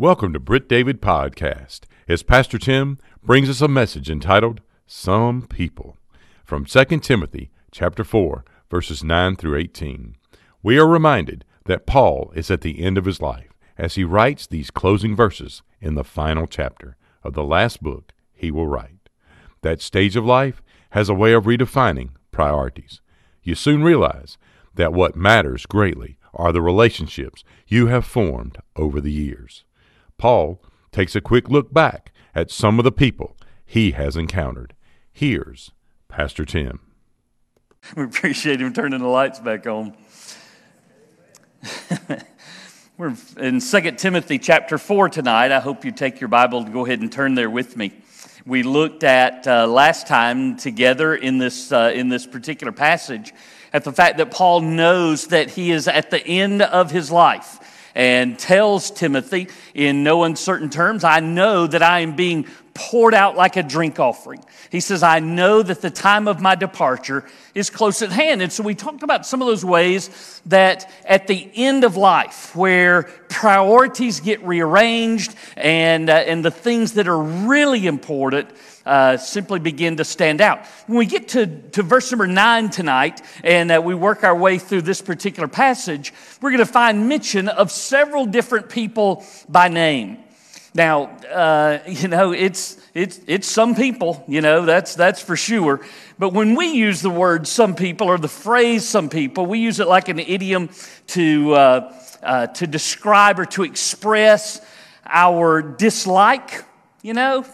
Welcome to Britt David Podcast as Pastor Tim brings us a message entitled Some People from 2 Timothy chapter 4 verses 9 through 18. We are reminded that Paul is at the end of his life as he writes these closing verses in the final chapter of the last book he will write. That stage of life has a way of redefining priorities. You soon realize that what matters greatly are the relationships you have formed over the years. Paul takes a quick look back at some of the people he has encountered. Here's Pastor Tim. We appreciate him turning the lights back on. We're in 2 Timothy chapter 4 tonight. I hope you take your Bible to go ahead and turn there with me. We looked at uh, last time together in this, uh, in this particular passage at the fact that Paul knows that he is at the end of his life and tells Timothy in no uncertain terms, I know that I am being poured out like a drink offering. He says, I know that the time of my departure is close at hand. And so we talked about some of those ways that at the end of life, where priorities get rearranged and, uh, and the things that are really important uh, simply begin to stand out. When we get to, to verse number nine tonight and uh, we work our way through this particular passage, we're going to find mention of several different people by name. Now, uh, you know, it's, it's, it's some people, you know, that's, that's for sure. But when we use the word some people or the phrase some people, we use it like an idiom to, uh, uh, to describe or to express our dislike, you know,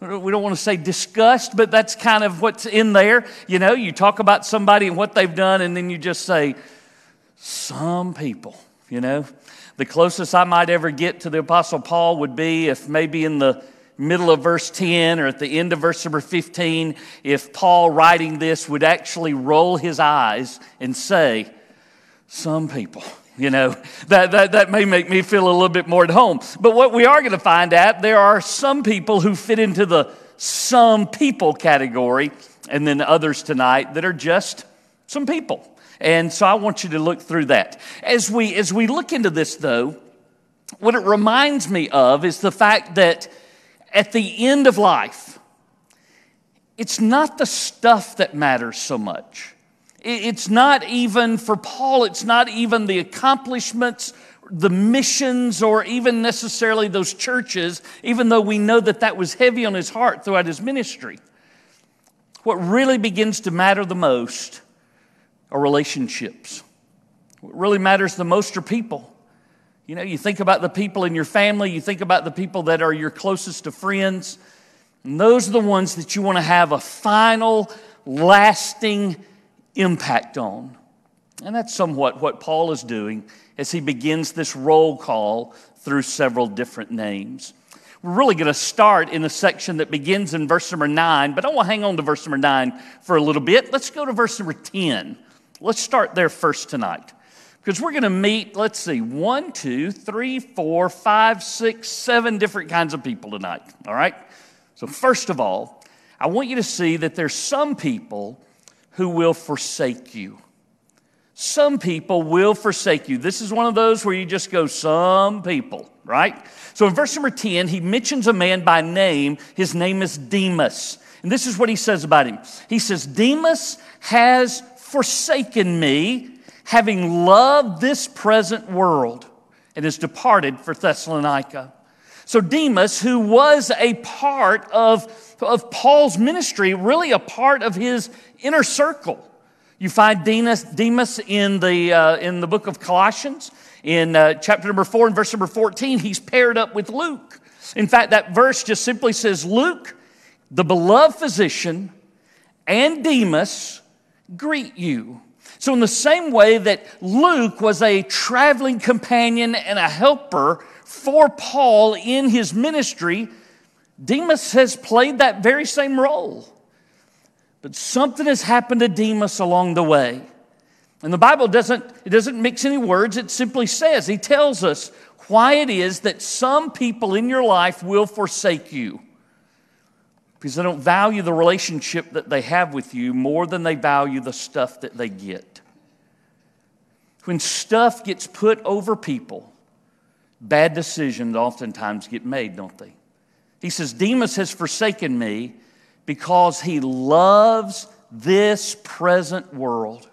we don't want to say disgust, but that's kind of what's in there. You know, you talk about somebody and what they've done, and then you just say, some people, you know. The closest I might ever get to the Apostle Paul would be if maybe in the middle of verse 10 or at the end of verse number 15, if Paul writing this would actually roll his eyes and say, Some people. You know, that, that, that may make me feel a little bit more at home. But what we are going to find out, there are some people who fit into the some people category, and then others tonight that are just some people. And so I want you to look through that. As we, as we look into this, though, what it reminds me of is the fact that at the end of life, it's not the stuff that matters so much. It's not even, for Paul, it's not even the accomplishments, the missions, or even necessarily those churches, even though we know that that was heavy on his heart throughout his ministry. What really begins to matter the most are relationships. What really matters the most are people. You know, you think about the people in your family, you think about the people that are your closest of friends, and those are the ones that you want to have a final, lasting, impact on. And that's somewhat what Paul is doing as he begins this roll call through several different names. We're really going to start in a section that begins in verse number nine, but I want to hang on to verse number nine for a little bit. Let's go to verse number 10. Let's start there first tonight. Because we're going to meet, let's see, one, two, three, four, five, six, seven different kinds of people tonight. All right? So, first of all, I want you to see that there's some people who will forsake you. Some people will forsake you. This is one of those where you just go, some people, right? So in verse number 10, he mentions a man by name. His name is Demas. And this is what he says about him. He says, Demas has forsaken me, having loved this present world, and has departed for Thessalonica. So Demas, who was a part of, of Paul's ministry, really a part of his inner circle. You find Demas, Demas in, the, uh, in the book of Colossians. In uh, chapter number 4 and verse number 14, he's paired up with Luke. In fact, that verse just simply says, Luke, the beloved physician, and Demas greet you. So, in the same way that Luke was a traveling companion and a helper for Paul in his ministry, Demas has played that very same role. But something has happened to Demas along the way. And the Bible doesn't, it doesn't mix any words, it simply says, he tells us why it is that some people in your life will forsake you. Because they don't value the relationship that they have with you more than they value the stuff that they get. When stuff gets put over people, bad decisions oftentimes get made, don't they? He says, Demas has forsaken me because he loves this present world.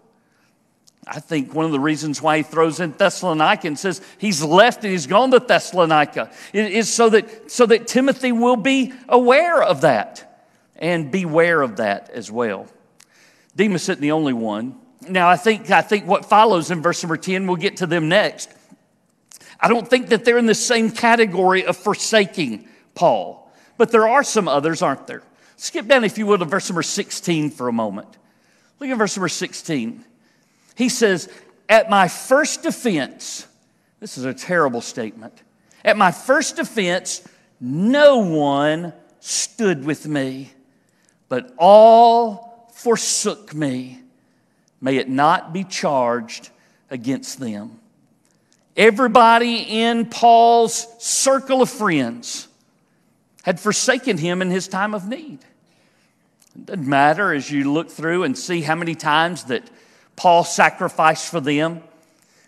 I think one of the reasons why he throws in Thessalonica and says he's left and he's gone to Thessalonica is so that, so that Timothy will be aware of that and beware of that as well. Demas isn't the only one. Now, I think, I think what follows in verse number 10, we'll get to them next. I don't think that they're in the same category of forsaking Paul, but there are some others, aren't there? Skip down, if you will, to verse number 16 for a moment. Look at verse number 16. He says, At my first defense, this is a terrible statement. At my first defense, no one stood with me, but all forsook me. May it not be charged against them. Everybody in Paul's circle of friends had forsaken him in his time of need. It doesn't matter as you look through and see how many times that Paul sacrificed for them,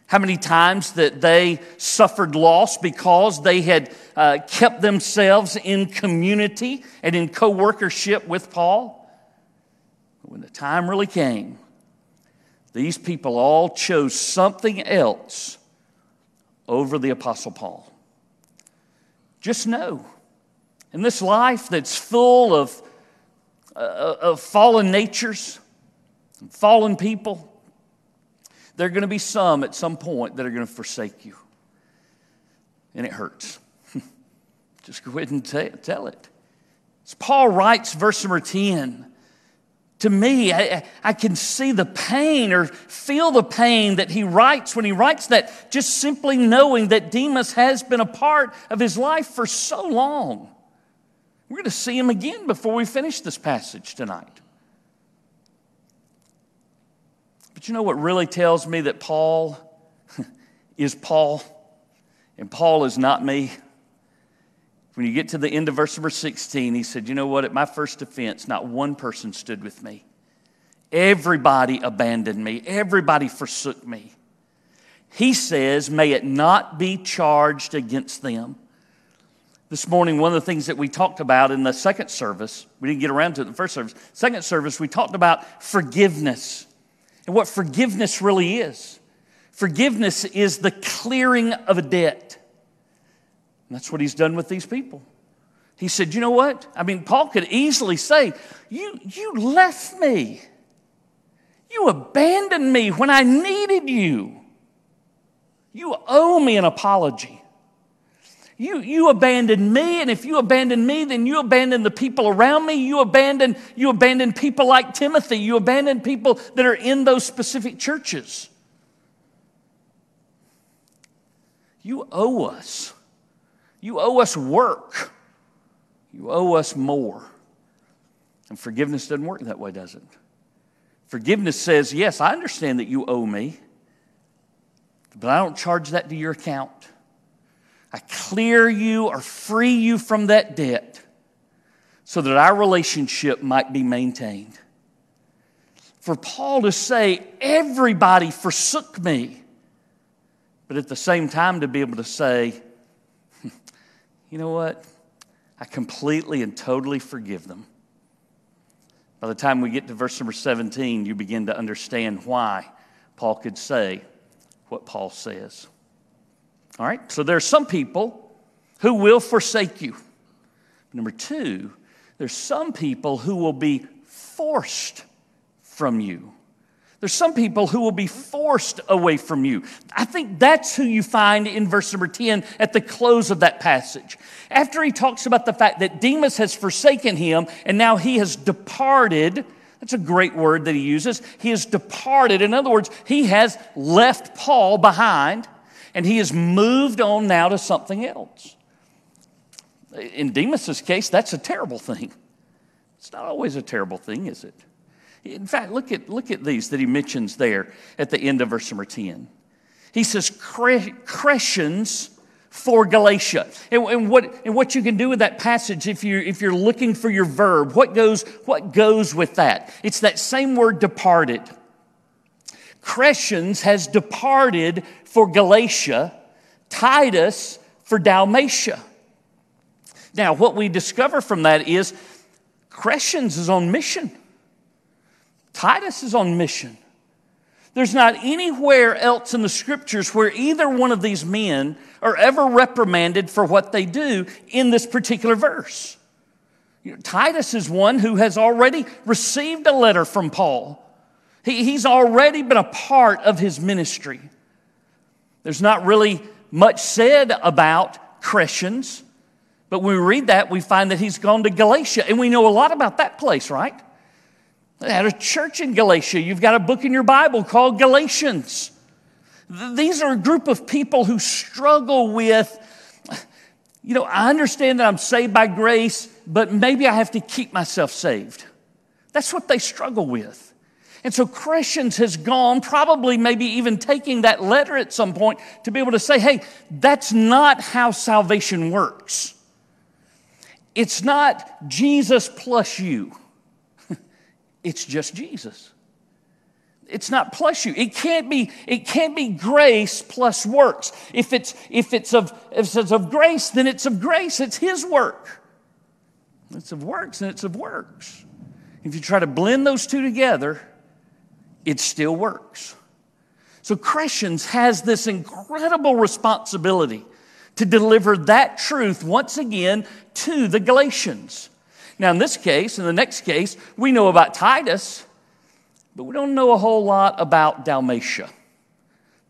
how many times that they suffered loss because they had uh, kept themselves in community and in co workership with Paul. When the time really came, these people all chose something else over the Apostle Paul. Just know, in this life that's full of, uh, of fallen natures, fallen people, there are going to be some at some point that are going to forsake you. And it hurts. Just go ahead and t- tell it. As Paul writes, verse number 10, to me, I, I, can see the pain or feel the pain that he writes when he writes that, just simply knowing that Demas has been a part of his life for so long. We're going to see him again before we finish this passage tonight. You know what really tells me that Paul is Paul and Paul is not me? When you get to the end of verse number 16, he said, You know what? At my first defense, not one person stood with me. Everybody abandoned me, everybody forsook me. He says, May it not be charged against them. This morning, one of the things that we talked about in the second service, we didn't get around to it in the first service. Second service, we talked about forgiveness and what forgiveness really is. Forgiveness is the clearing of a debt. And that's what he's done with these people. He said, You know what? I mean, Paul could easily say, You, you left me. You abandoned me when I needed you. You owe me an apology. You, you abandoned me, and if you abandon me, then you abandon the people around me. You abandon, you abandon people like Timothy. You abandon people that are in those specific churches. You owe us. You owe us work. You owe us more. And forgiveness doesn't work that way, does it? Forgiveness says, yes, I understand that you owe me, but I don't charge that to your account. I clear you or free you from that debt so that our relationship might be maintained. For Paul to say, everybody forsook me, but at the same time to be able to say, hmm, you know what? I completely and totally forgive them. By the time we get to verse number 17, you begin to understand why Paul could say what Paul says. All right, so there are some people who will forsake you. Number two, there's some people who will be forced from you. There's some people who will be forced away from you. I think that's who you find in verse number 10 at the close of that passage. After he talks about the fact that Demas has forsaken him and now he has departed, that's a great word that he uses. He has departed. In other words, he has left Paul behind and he has moved on now to something else. In Demas's case, that's a terrible thing. It's not always a terrible thing, is it? In fact, look at, look at these that he mentions there at the end of verse number 10. He says, Crescens for Galatia. And, and, what, and what you can do with that passage, if you're, if you're looking for your verb, what goes, what goes with that? It's that same word departed. Crescens has departed for Galatia. Titus for Dalmatia. Now, what we discover from that is Crescens is on mission. Titus is on mission. There's not anywhere else in the scriptures where either one of these men are ever reprimanded for what they do in this particular verse. You know, Titus is one who has already received a letter from Paul. He, he's already been a part of his ministry. There's not really much said about Crescens, but when we read that, we find that he's gone to Galatia, and we know a lot about that place, right? They had a church in Galatia. You've got a book in your Bible called Galatians. These are a group of people who struggle with, you know, I understand that I'm saved by grace, but maybe I have to keep myself saved. That's what they struggle with. And so Crescens has gone, probably maybe even taking that letter at some point to be able to say, hey, that's not how salvation works. It's not Jesus plus you. It's just Jesus. It's not plus you. It can't be, it can't be grace plus works. If it's, if it's of, if it's of grace, then it's of grace. It's his work. It's of works and it's of works. If you try to blend those two together, it still works. So Crescens has this incredible responsibility to deliver that truth once again to the Galatians. Now, in this case, in the next case, we know about Titus, but we don't know a whole lot about Dalmatia.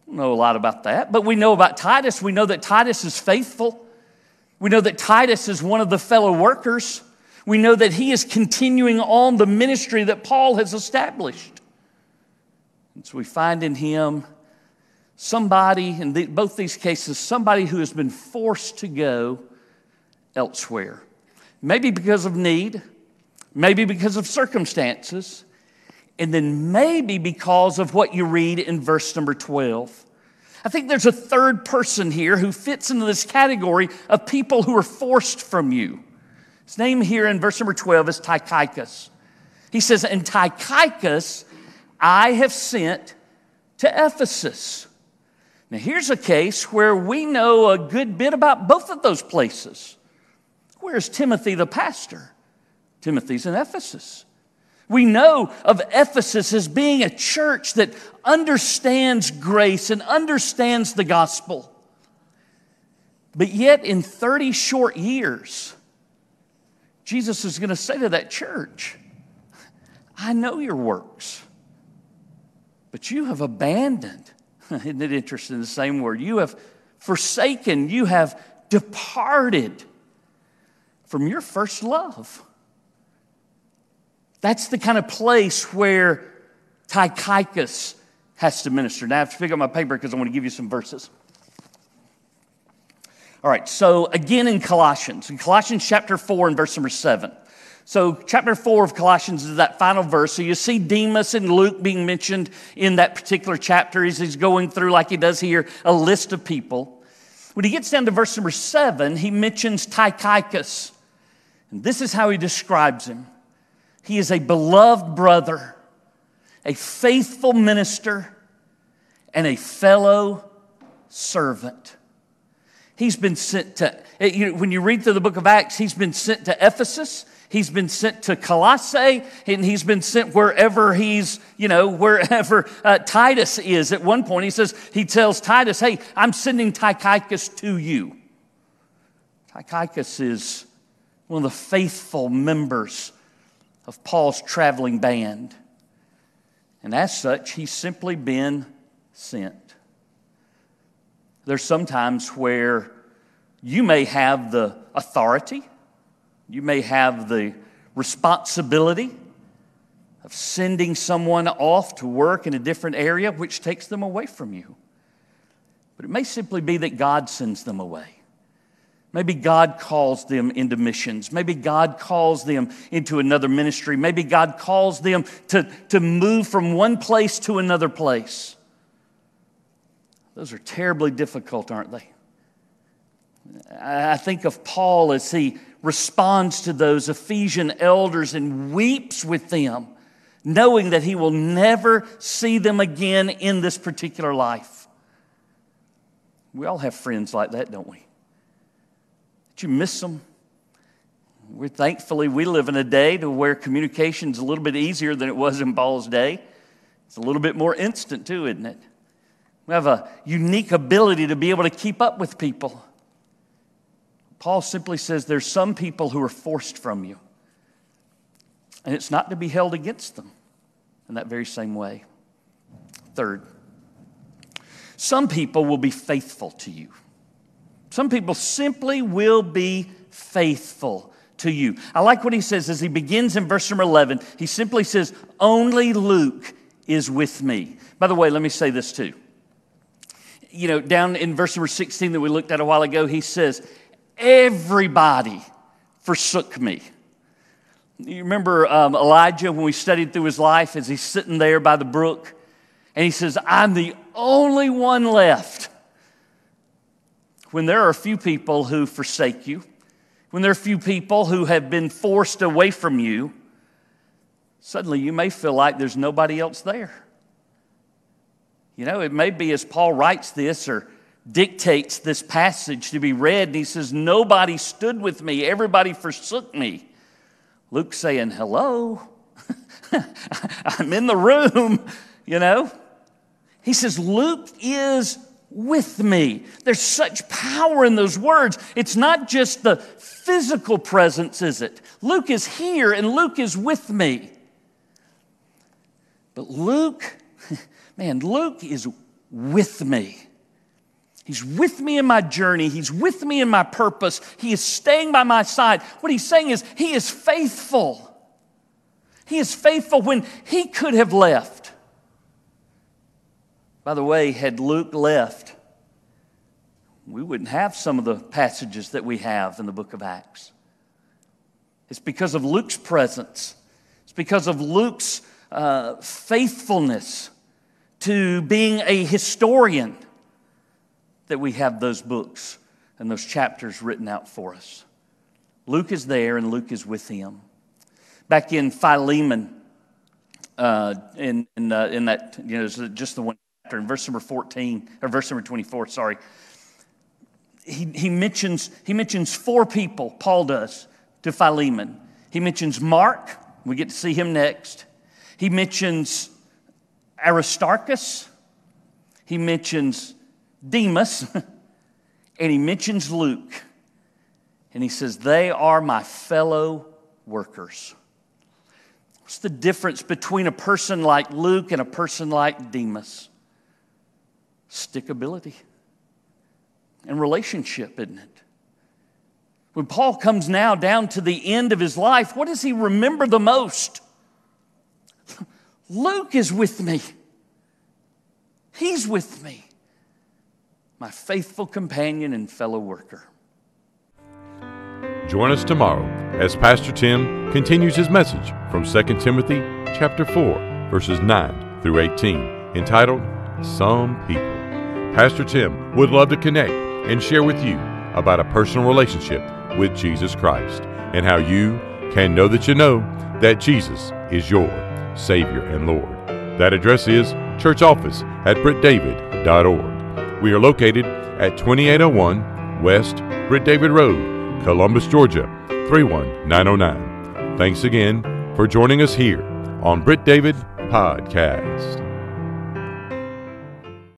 Don't know a lot about that, but we know about Titus. We know that Titus is faithful. We know that Titus is one of the fellow workers. We know that he is continuing on the ministry that Paul has established. We find in him somebody, in the, both these cases, somebody who has been forced to go elsewhere. Maybe because of need, maybe because of circumstances, and then maybe because of what you read in verse number 12. I think there's a third person here who fits into this category of people who are forced from you. His name here in verse number 12 is Tychicus. He says, And Tychicus I have sent to Ephesus. Now, here's a case where we know a good bit about both of those places. Where's Timothy the pastor? Timothy's in Ephesus. We know of Ephesus as being a church that understands grace and understands the gospel. But yet, in 30 short years, Jesus is going to say to that church, I know your works, but you have abandoned. Isn't it interesting? The same word. You have forsaken, you have departed from your first love. That's the kind of place where Tychicus has to minister. Now I have to pick up my paper because I want to give you some verses. All right, so again in Colossians, in Colossians chapter 4 and verse number 7. So, chapter 4 of Colossians is that final verse. So, you see Demas and Luke being mentioned in that particular chapter as he's going through, like he does here, a list of people. When he gets down to verse number 7, he mentions Tychicus. And this is how he describes him He is a beloved brother, a faithful minister, and a fellow servant. He's been sent to, when you read through the book of Acts, he's been sent to Ephesus. He's been sent to Colossae, and he's been sent wherever he's, you know, wherever uh, Titus is. At one point, he says, he tells Titus, hey, I'm sending Tychicus to you. Tychicus is one of the faithful members of Paul's traveling band. And as such, he's simply been sent. There's sometimes where you may have the authority, you may have the responsibility of sending someone off to work in a different area, which takes them away from you. But it may simply be that God sends them away. Maybe God calls them into missions. Maybe God calls them into another ministry. Maybe God calls them to, to move from one place to another place. Those are terribly difficult, aren't they? I think of Paul as he responds to those Ephesian elders and weeps with them, knowing that he will never see them again in this particular life. We all have friends like that, don't we? Did you miss them? We're thankfully we live in a day to where communication's a little bit easier than it was in Paul's day. It's a little bit more instant too, isn't it? We have a unique ability to be able to keep up with people. Paul simply says there's some people who are forced from you. And it's not to be held against them in that very same way. Third, some people will be faithful to you. Some people simply will be faithful to you. I like what he says as he begins in verse number 11. He simply says, Only Luke is with me. By the way, let me say this too. You know, down in verse number 16 that we looked at a while ago, he says, Everybody forsook me. You remember um, Elijah when we studied through his life as he's sitting there by the brook and he says, I'm the only one left. When there are a few people who forsake you, when there are a few people who have been forced away from you, suddenly you may feel like there's nobody else there. You know, it may be as Paul writes this or dictates this passage to be read, and he says, Nobody stood with me, everybody forsook me. Luke saying, Hello, I'm in the room, you know. He says, Luke is with me. There's such power in those words. It's not just the physical presence, is it? Luke is here and Luke is with me. But Luke, man, Luke is with me. He's with me in my journey. He's with me in my purpose. He is staying by my side. What he's saying is, He is faithful. He is faithful when He could have left. By the way, had Luke left, we wouldn't have some of the passages that we have in the book of Acts. It's because of Luke's presence, it's because of Luke's uh, faithfulness to being a historian that we have those books and those chapters written out for us. Luke is there and Luke is with him. Back in Philemon, uh, in, in, uh, in that, you know, just the one chapter, in verse number 14, or verse number 24, sorry, he, he, mentions, he mentions four people, Paul does, to Philemon. He mentions Mark, we get to see him next. He mentions Aristarchus, he mentions Demas, and he mentions Luke. And he says, They are my fellow workers. What's the difference between a person like Luke and a person like Demas? Stickability and relationship, isn't it? When Paul comes now down to the end of his life, what does he remember the most? Luke is with me. He's with me my faithful companion and fellow worker. Join us tomorrow as Pastor Tim continues his message from 2 Timothy chapter 4 verses 9 through 18 entitled Some People. Pastor Tim would love to connect and share with you about a personal relationship with Jesus Christ and how you can know that you know that Jesus is your Savior and Lord. That address is church office at brittdavid.org. We are located at 2801 West Britt David Road, Columbus, Georgia 31909. Thanks again for joining us here on Britt David Podcast.